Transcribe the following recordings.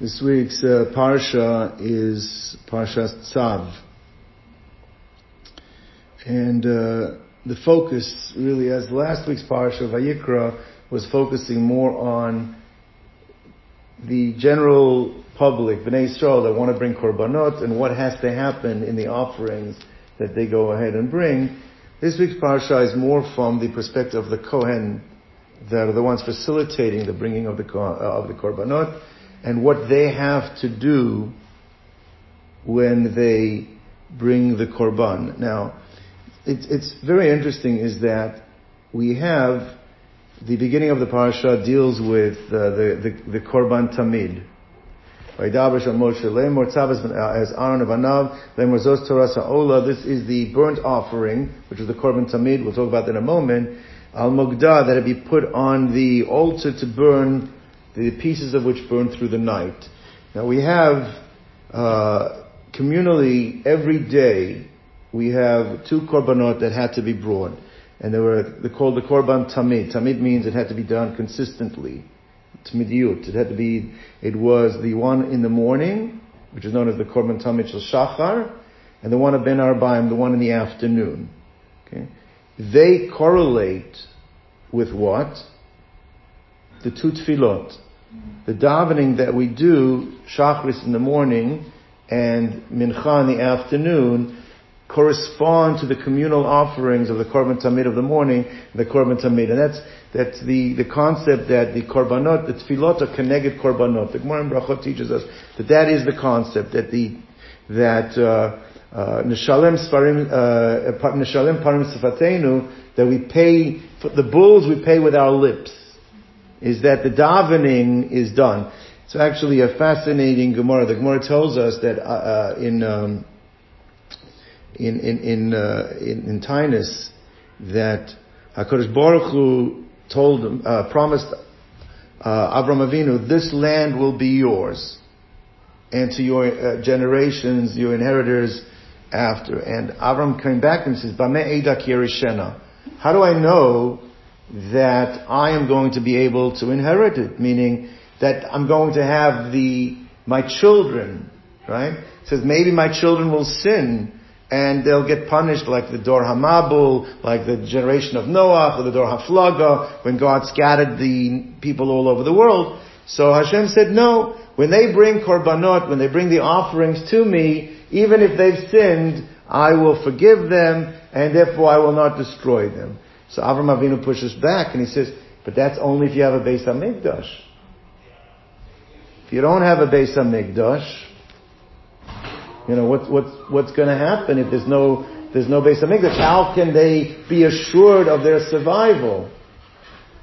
This week's uh, parsha is Parshas Tzav. And uh, the focus really, as last week's parsha, Vayikra, was focusing more on the general public, Bnei Israel, that want to bring korbanot and what has to happen in the offerings that they go ahead and bring. This week's parsha is more from the perspective of the Kohen, that are the ones facilitating the bringing of the, uh, of the korbanot, and what they have to do when they bring the korban. Now, it's, it's very interesting is that we have the beginning of the parasha deals with uh, the, the, the korban tamid. Anav, This is the burnt offering, which is the korban tamid. We'll talk about that in a moment. Al Mugdah, that it be put on the altar to burn the pieces of which burn through the night. Now we have, uh, communally, every day, we have two korbanot that had to be brought. And they were they're called the korban tamid. Tamid means it had to be done consistently. Tamidiyut. It had to be, it was the one in the morning, which is known as the korban tamid shel shachar, and the one of ben arbaim, the one in the afternoon. Okay? They correlate with what? The two tefillot. The davening that we do, shachris in the morning and mincha in the afternoon, correspond to the communal offerings of the korban tamid of the morning, and the korban tamid, and that's that's the the concept that the korbanot, the tefillot are connected korbanot. The Gemara Brachot teaches us that that is the concept that the that uh, uh, nishalem sparim uh, nishalem parim sifatenu that we pay for the bulls we pay with our lips is that the davening is done. It's actually a fascinating Gemara. The Gemara tells us that uh, uh in um, in in in, uh, in, in Taanis that Hakadosh Baruch Hu told uh, promised uh, Avram Avinu, this land will be yours, and to your uh, generations, your inheritors after. And Avram came back and says, "Bame edak yerishena." How do I know that I am going to be able to inherit it, meaning that I'm going to have the, my children, right? Says maybe my children will sin and they'll get punished like the Dor Hamabul, like the generation of Noah, or the Dor Haflaga, when God scattered the people all over the world. So Hashem said, no, when they bring korbanot, when they bring the offerings to me, even if they've sinned, I will forgive them, and therefore I will not destroy them. So Avram Avinu pushes back and he says, but that's only if you have a Beis HaMikdash. If you don't have a Beis HaMikdash, you know, what's, what's, what's gonna happen if there's no, there's no Beis HaMikdash? How can they be assured of their survival?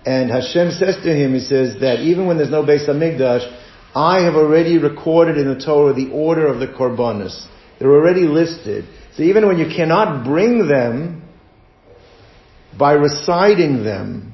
And Hashem says to him, he says that even when there's no Beis HaMikdash, I have already recorded in the Torah the order of the Korbanos. They're already listed. So even when you cannot bring them, by reciting them,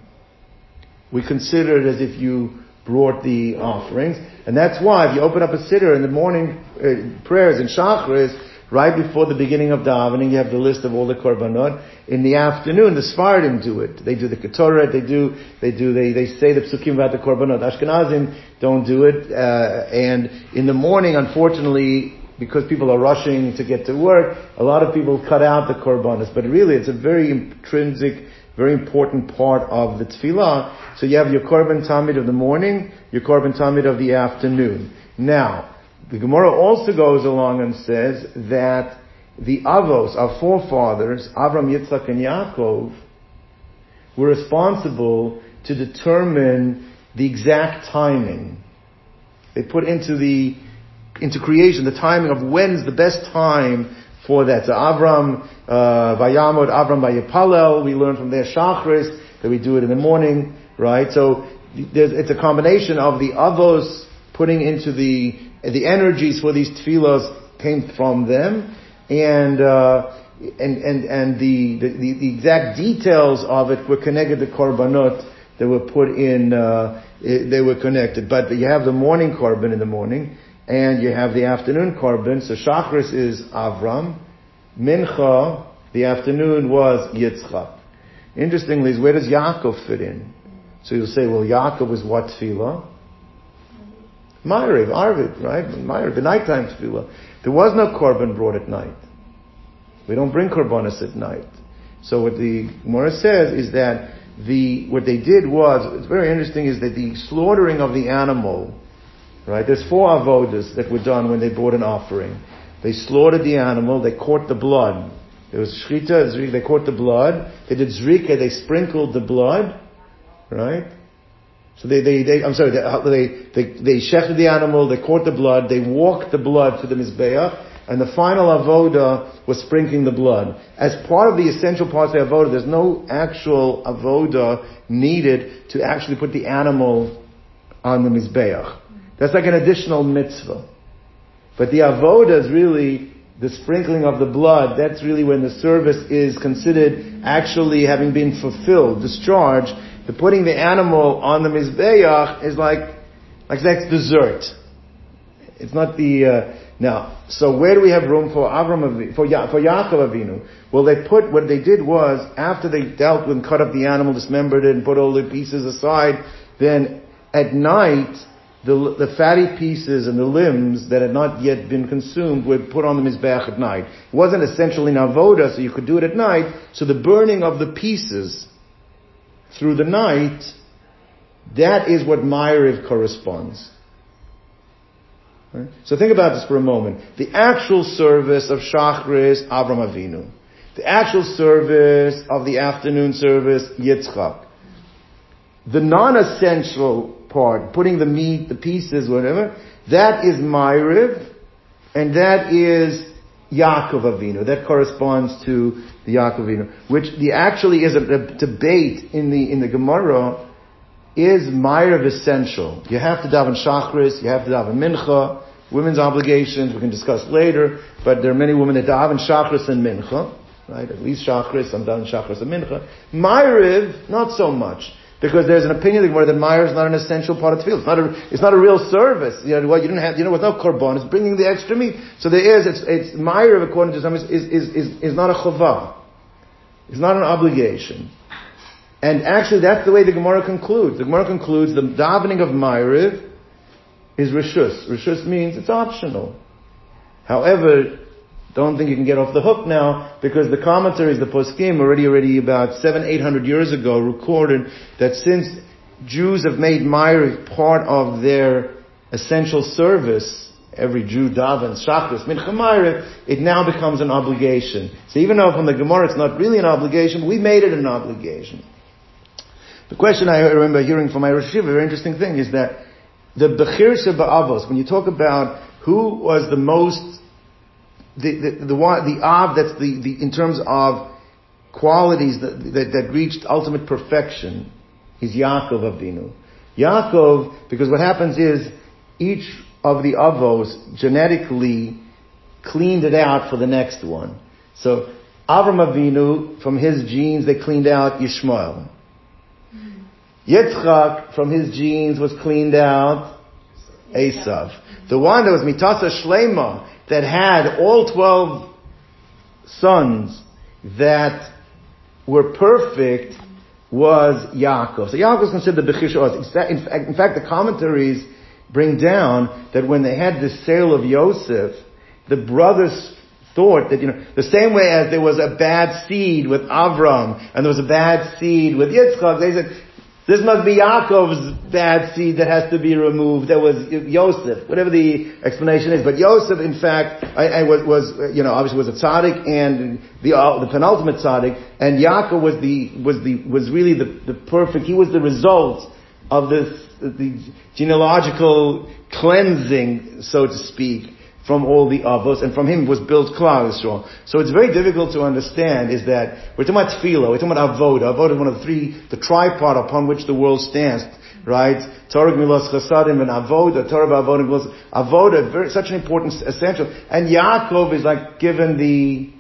we consider it as if you brought the offerings. And that's why if you open up a siddur in the morning uh, prayers in Shachris, right before the beginning of davening, you have the list of all the korbanot. In the afternoon, the Sfardim do it. They do the Ketoret, they do, they do, they, they say the psukim about the korbanot. Ashkenazim don't do it. Uh, and in the morning, unfortunately, because people are rushing to get to work, a lot of people cut out the korbanos. But really, it's a very intrinsic very important part of the tefillah. So you have your korban tamid of the morning, your korban tamid of the afternoon. Now, the Gemara also goes along and says that the avos, our forefathers, Avram, Yitzchak, and Yaakov, were responsible to determine the exact timing. They put into the into creation the timing of when's the best time for that. So Avram, uh, Vayamod, Avram Vayipalel, we learn from their Shachris, that we do it in the morning, right? So it's a combination of the avos putting into the, the energies for these tefillos came from them, and, uh, and, and, and the, the, the, exact details of it were connected to korbanot that were put in, uh, they were connected. But you have the morning korban in the morning, and you have the afternoon korban. So Shachris is Avram. Mincha, the afternoon was Yitzchak. Interestingly, where does Yaakov fit in? So you'll say, well, Yaakov was what tefillah? Ma'ariv, Arvid, right? Ma'ariv, the nighttime tefillah. There was no korban brought at night. We don't bring korbanos at night. So what the Gemara says is that the, what they did was, it's very interesting, is that the slaughtering of the animal, right, there's four avodas that were done when they brought an offering. They slaughtered the animal, they caught the blood. There was shchita, they caught the blood. They did zrika, they sprinkled the blood, right? So they, they, they I'm sorry, they, uh, they, they, they shechted the animal, they caught the blood, they walked the blood to the Mizbeach, and the final avoda was sprinkling the blood. As part of the essential parts of the avoda, there's no actual avoda needed to actually put the animal on the Mizbeach. That's like an additional mitzvah. But the avoda is really the sprinkling of the blood. That's really when the service is considered actually having been fulfilled, discharged. The putting the animal on the Mizbeach is like, like that's dessert. It's not the, uh, now, so where do we have room for Avram, for, ya, for Yaakov Avinu? Well, they put, what they did was, after they dealt with cut up the animal, dismembered it, and put all the pieces aside, then at night, the, the fatty pieces and the limbs that had not yet been consumed were put on the Mizbeach at night. It wasn't essentially Navoda, so you could do it at night, so the burning of the pieces through the night, that is what Ma'ariv corresponds. Right? So think about this for a moment. The actual service of Shachris, Avram Avinu. The actual service of the afternoon service, Yitzchak. The non-essential part, putting the meat, the pieces, whatever, that is Ma'ariv, and that is Yaakov Avinu. That corresponds to the Yaakov Avinu, which the, actually is a, a debate in the in the Gemara. Is Ma'ariv essential? You have to daven Shachris, you have to daven Mincha, Women's obligations, we can discuss later, but there are many women that daven Shachris and Mincha, right? At least Shachris, I'm daven Shachris and Mincha. Ma'ariv, not so much. Because there's an opinion that Ma'ariv is not an essential part of the field. It's not a, it's not a real service. You know, what you didn't have, you know, with no korban, it's bringing the extra meat. So there is, it's, it's, Ma'ariv according to some is, is, is, is not a chavah. It's not an obligation. And actually that's the way the Gemara concludes. The Gemara concludes the davening of Ma'ariv is rishus. Rishus means it's optional. However, don't think you can get off the hook now because the commentaries, the poskim, already already about seven, eight hundred years ago recorded that since Jews have made Meir part of their essential service, every Jew davens shachris mincha it now becomes an obligation. So even though from the Gemara it's not really an obligation, we made it an obligation. The question I remember hearing from my Rosh a very interesting thing, is that the Bechir Ba'avos, when you talk about who was the most, the, the, the, the Av that's the, the, in terms of qualities that, that, that reached ultimate perfection, is Yaakov Avinu. Yaakov, because what happens is, each of the Avos genetically cleaned it out for the next one. So, Avram Avinu, from his genes, they cleaned out Yishmael. Hmm. Yitzchak, from his genes, was cleaned out Esav. The one that was Mitasa Shlema, that had all twelve sons that were perfect, was Yaakov. So Yaakov is considered the Bechish In fact, the commentaries bring down that when they had the sale of Yosef, the brothers thought that, you know, the same way as there was a bad seed with Avram, and there was a bad seed with Yitzchak, they said, this must be Yaakov's bad seed that has to be removed. That was Yosef, whatever the explanation is. But Yosef, in fact, I, I was, was, you know, obviously was a tzaddik and the, uh, the penultimate tzaddik, and Yaakov was the, was the, was really the, the perfect, he was the result of this, the genealogical cleansing, so to speak, from all the avos, and from him was built Klal Yisrael. So it's very difficult to understand is that we're talking about tefillah, we're talking about avoda. Avoda is one of the three, the tripod upon which the world stands, right? Torah Milos Chasadim and avoda, Torah Avoda Milos, avoda, very, such an important essential. And Yaakov is like given the,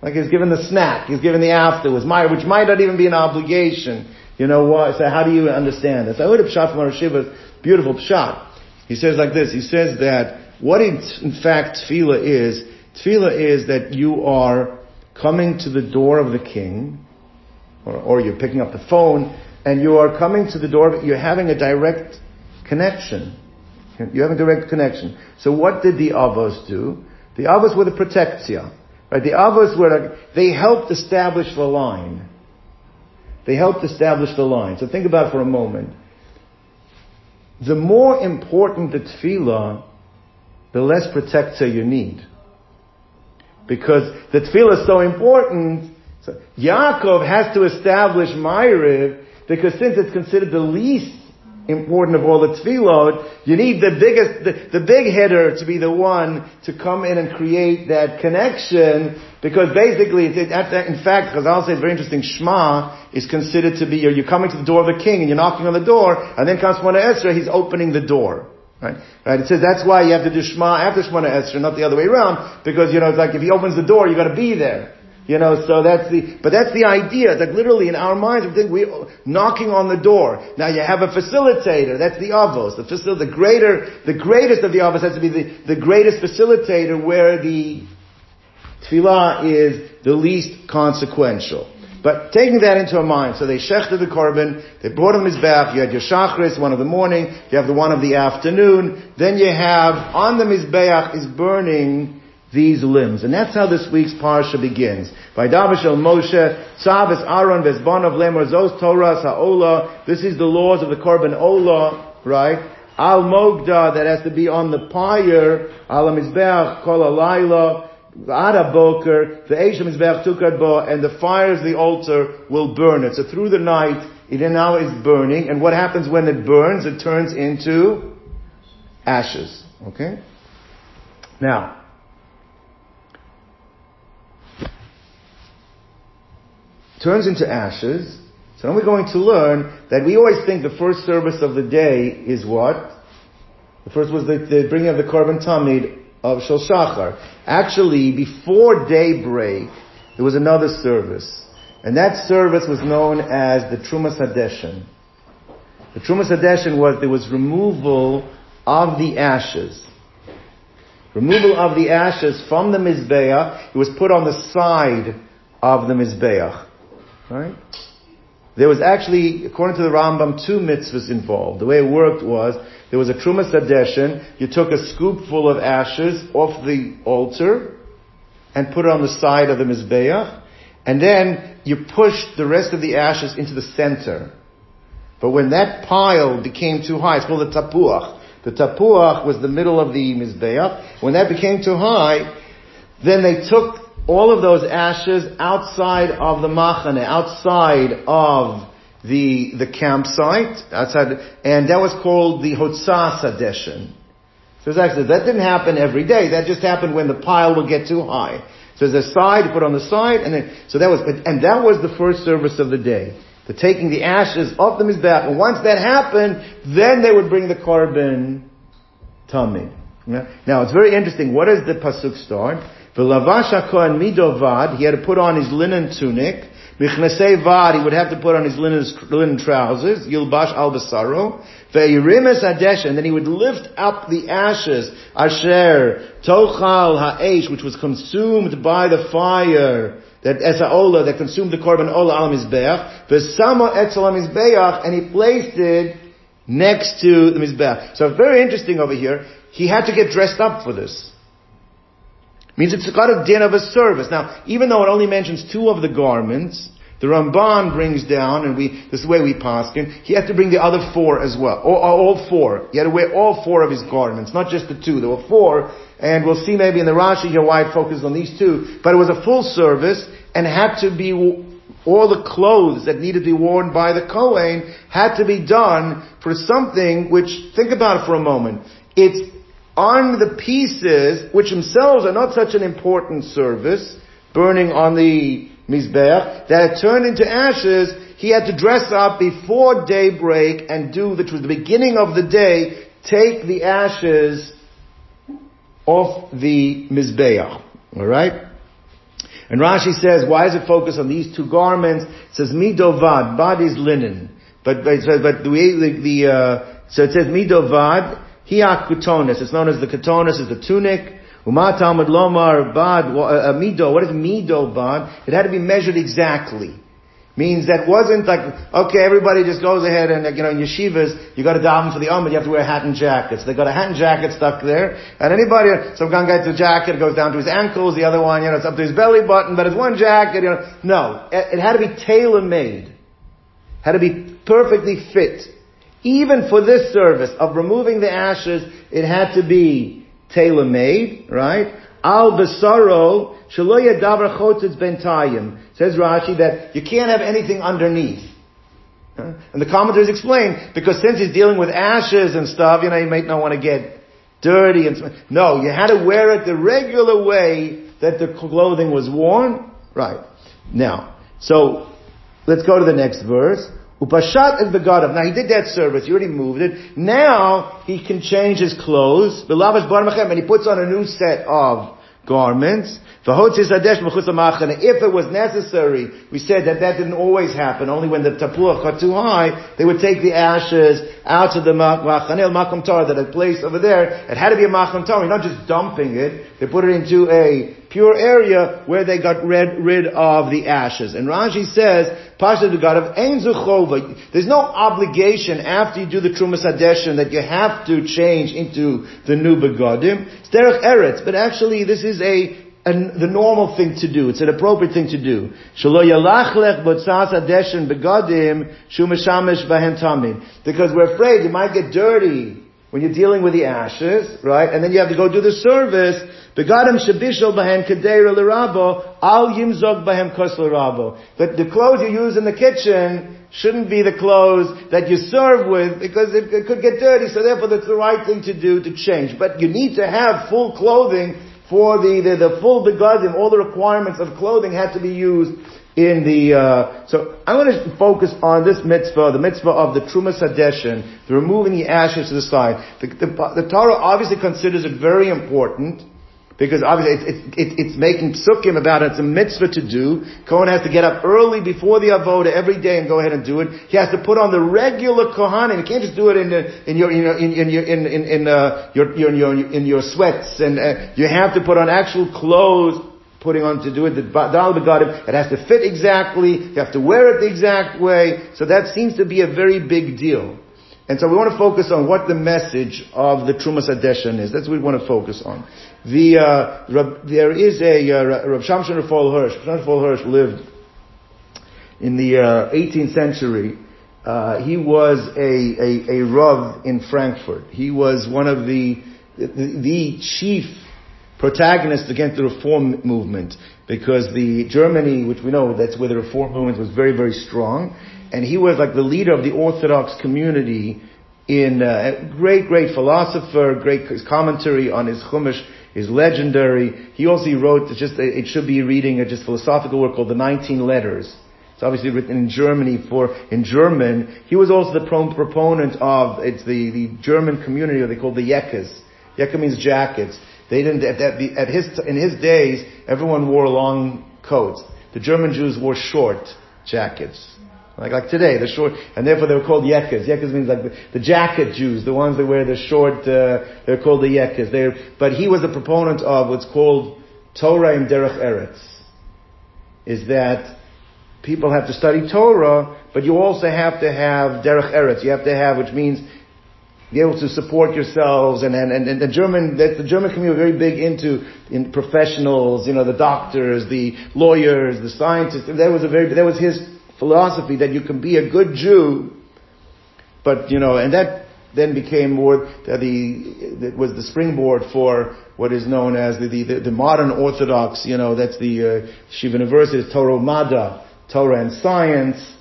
like he's given the snack, he's given the afterwards, which might not even be an obligation. You know what? So how do you understand this? I heard a pshat from Shiva, beautiful pshat. He says like this, he says that what in, in fact tefillah is, tefillah is that you are coming to the door of the king, or, or you're picking up the phone, and you are coming to the door, you're having a direct connection You have a direct connection. So what did the Avos do? The Avos were the protectia. Right? The Avos were, they helped establish the line. They helped establish the line. So think about it for a moment. The more important the tefillah, the less protector you need. Because the tefillah is so important, so Yaakov has to establish Ma'ariv, because since it's considered the least important of all the tefillot, you need the biggest, the, the big hitter to be the one to come in and create that connection, because basically, it, in fact, Chazal says very interesting, Shema is considered to be, you're, you're coming to the door of the king and you're knocking on the door, and then comes Shemona Esra, he's opening the door. Right? Right? It says that's why you have to do Shema after Shemona Esra, not the other way around, because, you know, it's like if he opens the door, you gotta be there. You know, so that's the, but that's the idea. It's like literally in our minds, we think we knocking on the door. Now you have a facilitator. That's the avos. The facil, the greater, the greatest of the avos has to be the, the greatest facilitator where the tefillah is the least consequential. But taking that into mind, so they shechted the korban, they brought him his bath, you had your shachris, one of the morning, you have the one of the afternoon, then you have, on the mizbeach is burning these limbs. And that's how this week's parsha begins. By Davish el Moshe, Tzavis Aaron Vesbanav Lemor Zos Torah Sa'ola. This is the laws of the Korban Ola, right? Al Mogda, that has to be on the pyre. Al Mizbeach, Kol Alayla. Ada Boker, the Mizbeach Tukad Bo, and the fires of the altar will burn it. So through the night, it now is burning, and what happens when it burns? It turns into ashes. Okay? Now, turns into ashes. So now we're going to learn that we always think the first service of the day is what? The first was the, the bringing of the korban tamid of Shal Shachar. Actually, before daybreak, there was another service. And that service was known as the Trumas Hadeshin. The Trumas Hadeshin was, there was removal of the ashes. Removal of the ashes from the Mizbeach, it was put on the side of the Mizbeach. Right? There was actually, according to the Rambam, two mitzvahs involved. The way it worked was, there was a Trumas Hadeshin, you took a scoopful of ashes off the altar, and put it on the side of the Mizbeach, and then you pushed the rest of the ashes into the center. But when that pile became too high, it's called the tapuach. The tapuach was the middle of the Mizbeach. When that became too high, then they took all of those ashes outside of the machane, outside of the, the campsite, outside, and that was called the Hotzah Sadeshin. So actually, that didn't happen every day, that just happened when the pile would get too high. So there's a side, you put on the side, and then, so that was, and that was the first service of the day. The taking the ashes off the Mizbeach, and once that happened, then they would bring the korban tamid. Now it's very interesting, what does the pasuk start? V'lavash Kohen midovad, he had to put on his linen tunic. Michnasei vad, he would have to put on his linen, linen trousers. Yilbash al basaro. Ve'yirimes adesh, and then he would lift up the ashes. Asher tochal ha'esh, which was consumed by the fire. That esaola, that consumed the korban ola al mizbeach. V'samo etzel mizbeach, and he placed it next to the mizbeach. So very interesting over here. He had to get dressed up for this. Means it's got a din of a service. Now, even though it only mentions two of the garments, the Ramban brings down, and we, this is the way we paskin, he had to bring the other four as well. Or, all four. He had to wear all four of his garments, not just the two. There were four, and we'll see maybe in the Rashi here why it focused on these two. But it was a full service, and had to be, all the clothes that needed to be worn by the Kohen had to be done for something which, think about it for a moment. It's on the pieces, which themselves are not such an important service, burning on the Mizbeach, that turned into ashes, he had to dress up before daybreak and do, which was the beginning of the day, take the ashes off the Mizbeach. Alright? And Rashi says, why is it focused on these two garments? It says, midovad, body's linen. But, but, but the, the, the uh, so it says midovad, Hiak kutonis. It's known as the kutonis, is the tunic. Uma Talmud Lomar Bad uh, uh, Mido. What is Mido Bad? It had to be measured exactly. means that wasn't like, okay, everybody just goes ahead and, you know, in yeshivas, you got to daven for the Amud, you have to wear hat and jackets. They got a hat and jacket stuck there, and anybody, some guy gets a jacket, it goes down to his ankles, the other one, you know, it's up to his belly button, but it's one jacket, you know. No, it, it had to be tailor-made. Had to be perfectly fit. Even for this service of removing the ashes, it had to be tailor-made, right? Al basaro shaloya davar chotetz bentayim. Says Rashi that you can't have anything underneath. And the commentators explain, because since he's dealing with ashes and stuff, you know, you might not want to get dirty and sm- no, you had to wear it the regular way that the clothing was worn. Right. Now, so let's go to the next verse. Upashat is begadav. Now he did that service. He already moved it. Now he can change his clothes. Bilava's Bar Machem and he puts on a new set of garments. If it was necessary, we said that that didn't always happen. Only when the tapuach got too high, they would take the ashes out of the machanel makom tar that had placed over there. It had to be a makom tar, not just dumping it. They put it into a pure area where they got rid, rid of the ashes. And Rashi says, Pasha the God of Ein There's no obligation after you do the Trumas Hadeshin that you have to change into the new begadim. It's derech eretz, but actually this is a an, the normal thing to do. It's an appropriate thing to do. Because we're afraid you might get dirty when you're dealing with the ashes, right? And then you have to go do the service. Begadim shabishol l'rabo, al yimzog kos l'rabo. But the clothes you use in the kitchen shouldn't be the clothes that you serve with because it, it could get dirty, so therefore that's the right thing to do to change. But you need to have full clothing for the, the, the full begadim, all the requirements of clothing had to be used in the, uh, so I'm going to focus on this mitzvah, the mitzvah of the Truma Hadeshin, the removing the ashes to the side. The, the, the Torah obviously considers it very important, because obviously it's, it's, it's, making psukim about it. It's a mitzvah to do. Cohen has to get up early before the avoda every day and go ahead and do it. He has to put on the regular kohanim. He can't just do it in, in your, in, in your, in, in, in, uh, your, your, your, in your sweats. And uh, you have to put on actual clothes putting on to do it, the Dal Begadim, it has to fit exactly, you have to wear it the exact way, so that seems to be a very big deal. And so we want to focus on what the message of the Trumas Hadeshin is. That's what we want to focus on. The, uh, Rab, there is a, uh, Rab Shamshon Rafael Hirsch. Shamshon Hirsch lived in the uh, 18th century. Uh, he was a, a, a Rav in Frankfurt. He was one of the, the, the chief protagonists against the reform movement because the Germany, which we know that's where the reform movement was very, very strong, and he was like the leader of the Orthodox community in uh, great, great philosopher, great commentary on his Chumash is legendary. He also wrote just it should be reading a just philosophical work called the 19 Letters. It's obviously written in Germany for in German. He was also the proponent of it's the the German community, or they call the Yekas. Yeka means jackets. They didn't at, his in his days. Everyone wore long coats. The German Jews wore short jackets. Like, like today, the short, and therefore they were called yekas. Yekas means like the, the, jacket Jews, the ones that wear the short, uh, they're called the yekas. They're, but he was a proponent of what's called Torah and Derech Eretz. Is that people have to study Torah, but you also have to have Derech Eretz. You have to have, which means be able to support yourselves and, and, and, and the German, the, the German community very big into in professionals, you know, the doctors, the lawyers, the scientists. That was a very, that was his philosophy that you can be a good Jew, but, you know, and that then became more the, the was the springboard for what is known as the, the, the modern Orthodox, you know, that's the uh, Yeshiva University, Torah Mada, Torah and science.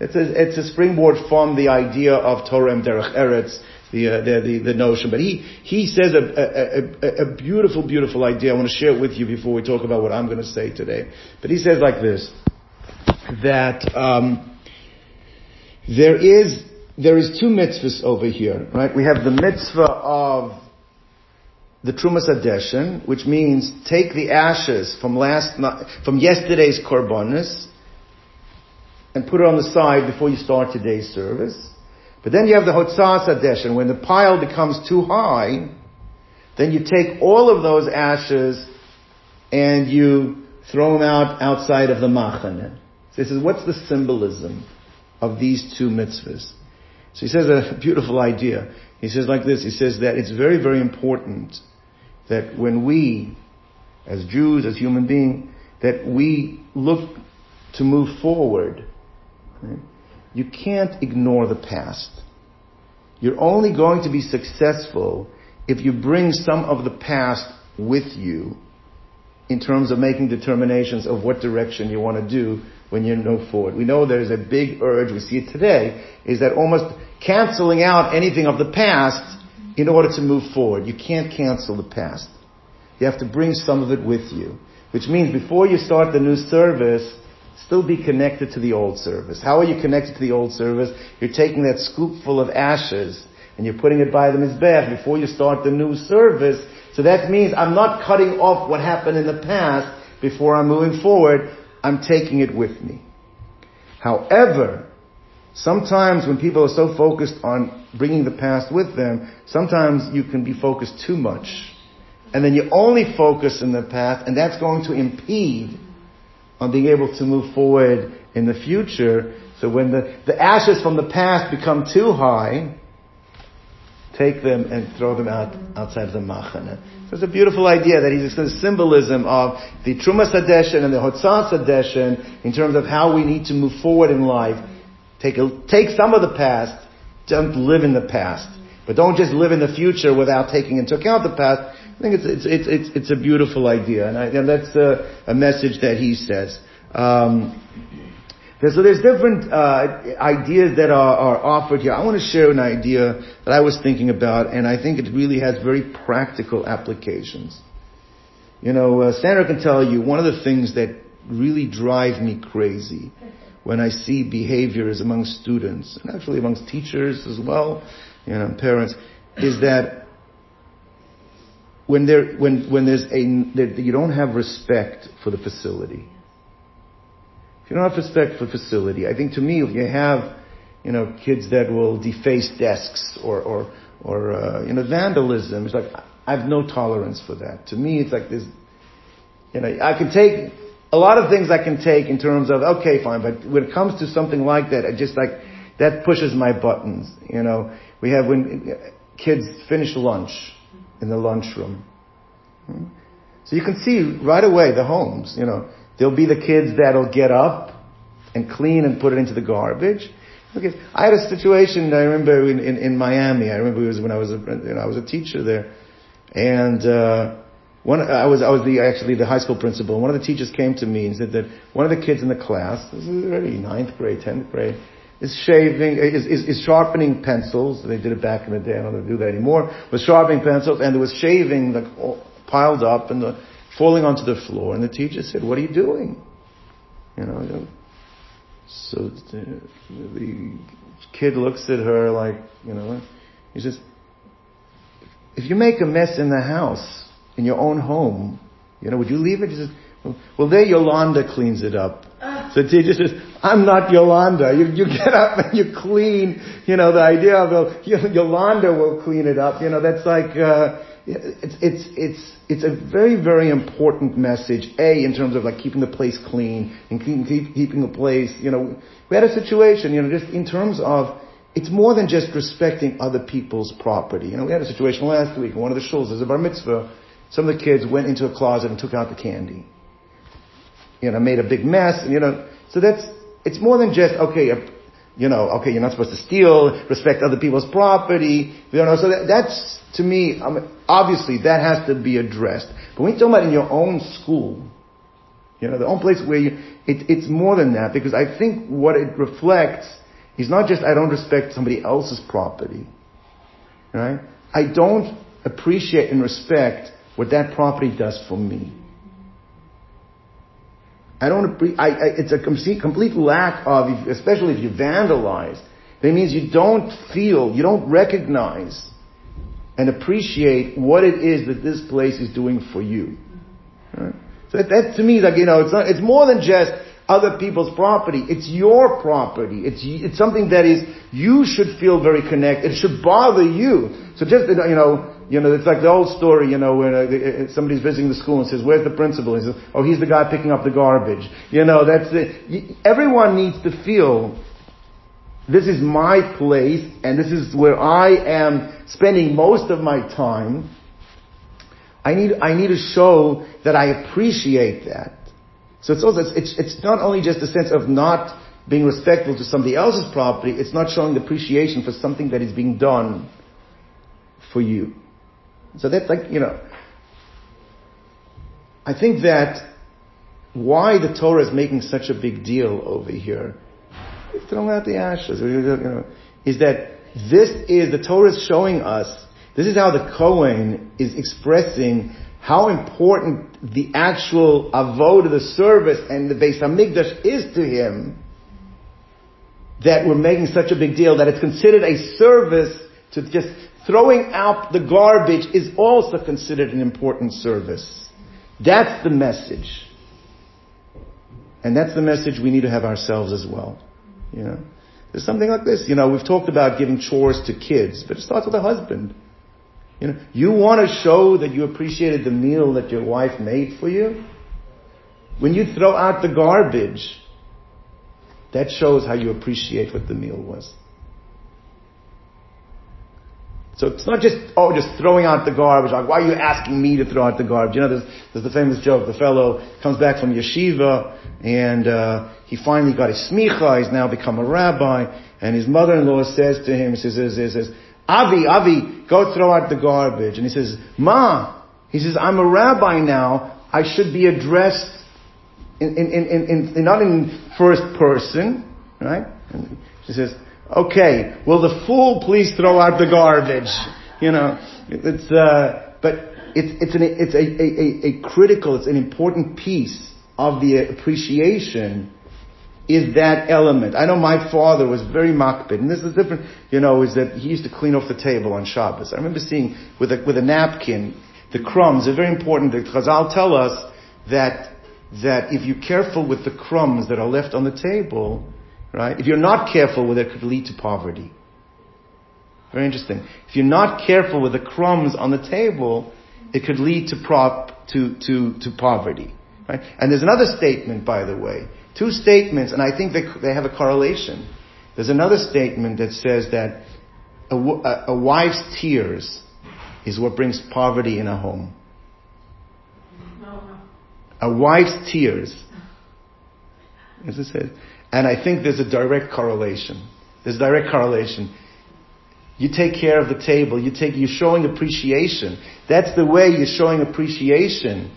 It's a, it's a springboard from the idea of Torah and Derech Eretz, the, uh, the, the, the, notion. But he, he says a, a, a, a, beautiful, beautiful idea. I want to share it with you before we talk about what I'm going to say today. But he says like this, that um, there is there is two mitzvahs over here, right? We have the mitzvah of the Trumas Hadeshin, which means take the ashes from last from yesterday's korbanos and put it on the side before you start today's service. But then you have the Hotzas Hadeshin, when the pile becomes too high, then you take all of those ashes and you throw them out outside of the Machaneh. So he says, what's the symbolism of these two mitzvahs? So he says a beautiful idea. He says like this, he says that it's very, very important that when we, as Jews, as human beings, that we look to move forward, right? You can't ignore the past. You're only going to be successful if you bring some of the past with you in terms of making determinations of what direction you want to do when you move forward. We know there's a big urge, we see it today, is that almost canceling out anything of the past in order to move forward. You can't cancel the past. You have to bring some of it with you. Which means before you start the new service, still be connected to the old service. How are you connected to the old service? You're taking that scoop full of ashes and you're putting it by the Mizbeach before you start the new service. So that means I'm not cutting off what happened in the past before I'm moving forward. I'm taking it with me. However, sometimes when people are so focused on bringing the past with them, sometimes you can be focused too much. And then you only focus in the past and that's going to impede on being able to move forward in the future. So when the, the ashes from the past become too high, take them and throw them out outside of the machane. So it's a beautiful idea that he's the symbolism of the Truma Sadeshin and the Hotzah Sadeshin in terms of how we need to move forward in life. Take, a, take some of the past, don't live in the past. But don't just live in the future without taking into account the past. I think it's, it's, it's, it's, it's a beautiful idea, and, I, and that's a, a, message that he says. Um, so there's different uh, ideas that are, are, offered here. I want to share an idea that I was thinking about, and I think it really has very practical applications. You know, uh, Sandra can tell you one of the things that really drive me crazy when I see behaviors among students, and actually amongst teachers as well, you know, parents, is that when there, when, when there's a, you don't have respect for the facility. If you don't have respect for facility, I think to me, if you have, you know, kids that will deface desks or, or, or, uh, you know, vandalism, it's like, I have no tolerance for that. To me, it's like this, you know, I can take, a lot of things I can take in terms of, okay, fine, but when it comes to something like that, I just like, that pushes my buttons, you know. We have when kids finish lunch, in the lunchroom. Hmm? So you can see right away the homes, you know, there'll be the kids that'll get up and clean and put it into the garbage. Okay. I had a situation I remember in, in, in Miami. I remember it was when I was a, you know, I was a teacher there, and uh, one I was I was the actually the high school principal. One of the teachers came to me and said that one of the kids in the class, this is already ninth grade, tenth grade, is shaving, is, is, is, sharpening pencils. They did it back in the day. I don't do that anymore. Was sharpening pencils and there was shaving like piled up and the, falling onto the floor. And the teacher said, "What are you doing?" You know. So the, the kid looks at her like, you know, he says, "If you make a mess in the house, in your own home, you know, would you leave it?" He says, "Well, there Yolanda cleans it up." So the teacher says, I'm not Yolanda. You, you get up and you clean, you know, the idea of uh, Yolanda will clean it up, you know, that's like, uh, it's, it's, it's, it's a very, very important message. A, in terms of like keeping the place clean and keep, keep, keeping the place, you know, we had a situation, you know, just in terms of, it's more than just respecting other people's property. You know, we had a situation last week one of the shuls, there's a bar mitzvah, some of the kids went into a closet and took out the candy you know, made a big mess, and, you know, so that's, it's more than just, okay, uh, you know, okay, you're not supposed to steal, respect other people's property, you know, so that, that's, to me, I mean, obviously that has to be addressed. But when you're talking about in your own school, you know, the own place where you, it, it's more than that, because I think what it reflects is not just I don't respect somebody else's property, right? I don't appreciate and respect what that property does for me. I don't, I, I, it's a complete, complete lack of, especially if you vandalize, that means you don't feel, you don't recognize and appreciate what it is that this place is doing for you. Right? So that, that, to me, like, you know, it's not, it's more than just, other people's property. It's your property. It's, it's something that is, you should feel very connected. It should bother you. So just, you know, you know, it's like the old story, you know, when uh, uh somebody's visiting the school and says, where's the principal? He says, oh, he's the guy picking up the garbage. You know, that's it. Everyone needs to feel this is my place and this is where I am spending most of my time. I need, I need to show that I appreciate that. So it's also, it's, it's not only just a sense of not being respectful to somebody else's property, it's not showing appreciation for something that is being done for you. So that's like, you know, I think that why the Torah is making such a big deal over here, throwing out the ashes, you know, is that this is, the Torah is showing us, this is how the Kohen is expressing how important the actual avod, of the service, and the Beis Hamikdash is to him, that we're making such a big deal that it's considered a service to just throwing out the garbage is also considered an important service. That's the message. And that's the message we need to have ourselves as well. You know, there's something like this. You know, we've talked about giving chores to kids, but it starts with a husband. You know, you want to show that you appreciated the meal that your wife made for you? When you throw out the garbage, that shows how you appreciate what the meal was. So it's not just, oh, just throwing out the garbage, like, why are you asking me to throw out the garbage? You know, there's, there's the famous joke, the fellow comes back from yeshiva, and, uh, he finally got his smicha, he's now become a rabbi, and his mother-in-law says to him, says, says, says, Avi, Avi, go throw out the garbage. And he says, Ma, he says, I'm a rabbi now, I should be addressed in, in, in, in, not in first person, right? And she says, Okay, will the fool please throw out the garbage? You know, it's, uh, but it's, it's, an, it's a, a, a, critical, it's an important piece of the appreciation is that element. I know my father was very makbid, and this is different, you know, is that he used to clean off the table on Shabbos. I remember seeing with a, with a napkin, the crumbs are very important because I'll tell us that, that if you're careful with the crumbs that are left on the table, Right? If you're not careful with it, it could lead to poverty. Very interesting. If you're not careful with the crumbs on the table, it could lead to prop, to, to, to poverty. Right? And there's another statement, by the way. Two statements, and I think they, they have a correlation. There's another statement that says that a, a, a wife's tears is what brings poverty in a home. A wife's tears. As it says, and I think there's a direct correlation. There's a direct correlation. You take care of the table. You take, you're showing appreciation. That's the way you're showing appreciation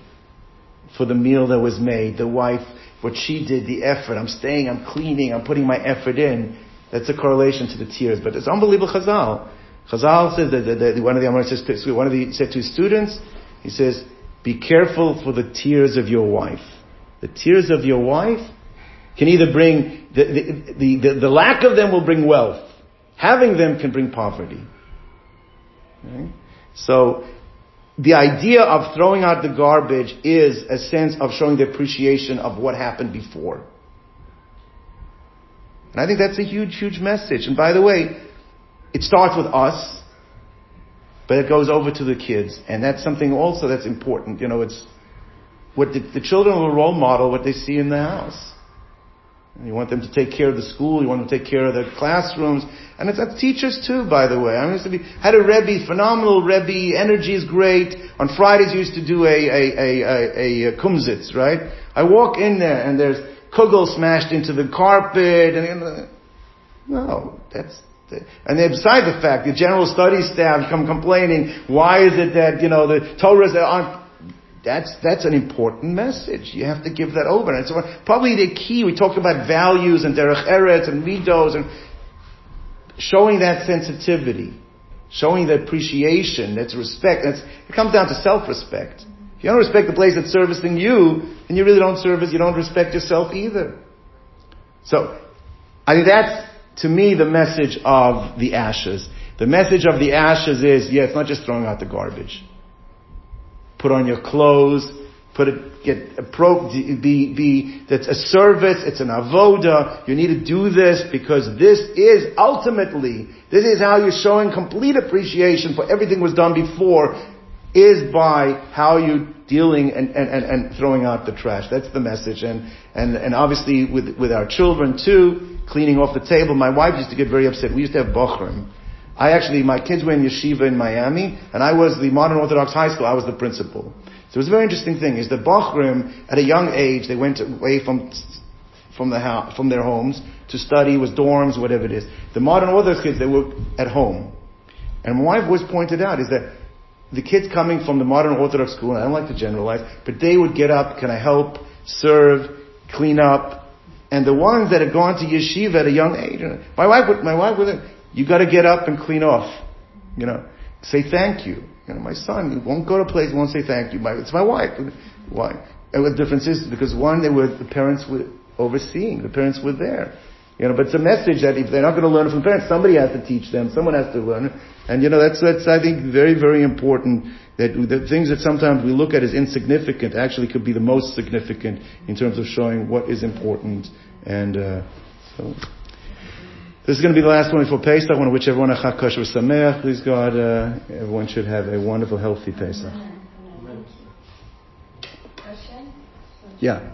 for the meal that was made. The wife, what she did, the effort. I'm staying, I'm cleaning, I'm putting my effort in. That's a correlation to the tears. But it's unbelievable Chazal. Chazal says that, that, that one of the Amar says to, one of the said to his students, he says, be careful for the tears of your wife. The tears of your wife can either bring, the, the, the, the, lack of them will bring wealth. Having them can bring poverty. Okay? So, the idea of throwing out the garbage is a sense of showing the appreciation of what happened before. And I think that's a huge, huge message. And by the way, it starts with us, but it goes over to the kids. And that's something also that's important. You know, it's what the, the children will role model what they see in the house. You want them to take care of the school. You want them to take care of the classrooms. And it's at teachers too, by the way. I used to be, had a Rebbe, phenomenal Rebbe, energy is great. On Fridays you used to do a, a, a, a, a kumsitz, right? I walk in there and there's kugel smashed into the carpet and, and uh, no, that's, and then beside the fact, the general studies staff come complaining, why is it that, you know, the Torahs uh, aren't that's, that's an important message. You have to give that over. And so probably the key, we talk about values and derech eretz and midos and showing that sensitivity, showing the appreciation, that's respect. That's, it comes down to self-respect. If you don't respect the place that's servicing you, then you really don't service, you don't respect yourself either. So, I think that's, to me, the message of the ashes. The message of the ashes is, yeah, it's not just throwing out the garbage put on your clothes, put it, get a pro, be, be, that's a service, it's an avoda, you need to do this because this is ultimately, this is how you're showing complete appreciation for everything was done before, is by how you dealing and, and, and, and throwing out the trash. That's the message. And, and, and obviously with, with our children too, cleaning off the table. My wife used to get very upset. We used to have bochrim. I actually, my kids were in yeshiva in Miami, and I was the modern Orthodox high school. I was the principal. So it was a very interesting thing. Is the bochrim at a young age they went away from from the house, from their homes to study, was dorms, whatever it is. The modern Orthodox kids they were at home, and my wife always pointed out is that the kids coming from the modern Orthodox school, and I don't like to generalize, but they would get up, can I help, serve, clean up, and the ones that had gone to yeshiva at a young age, my wife would, my wife would, you gotta get up and clean off, you know, say thank you. You know, my son won't go to place, won't say thank you. My, it's my wife. Why? And the difference is because one, they were the parents were overseeing, the parents were there. You know, but it's a message that if they're not going to learn from parents, somebody has to teach them. Someone has to learn. And you know, that's that's I think very very important. That the things that sometimes we look at as insignificant actually could be the most significant in terms of showing what is important. And uh, so. This is going to be the last one before Pesach. I want to wish everyone a Chag Kosher Sameach. Please God, uh, everyone should have a wonderful, healthy Pesach. Yeah.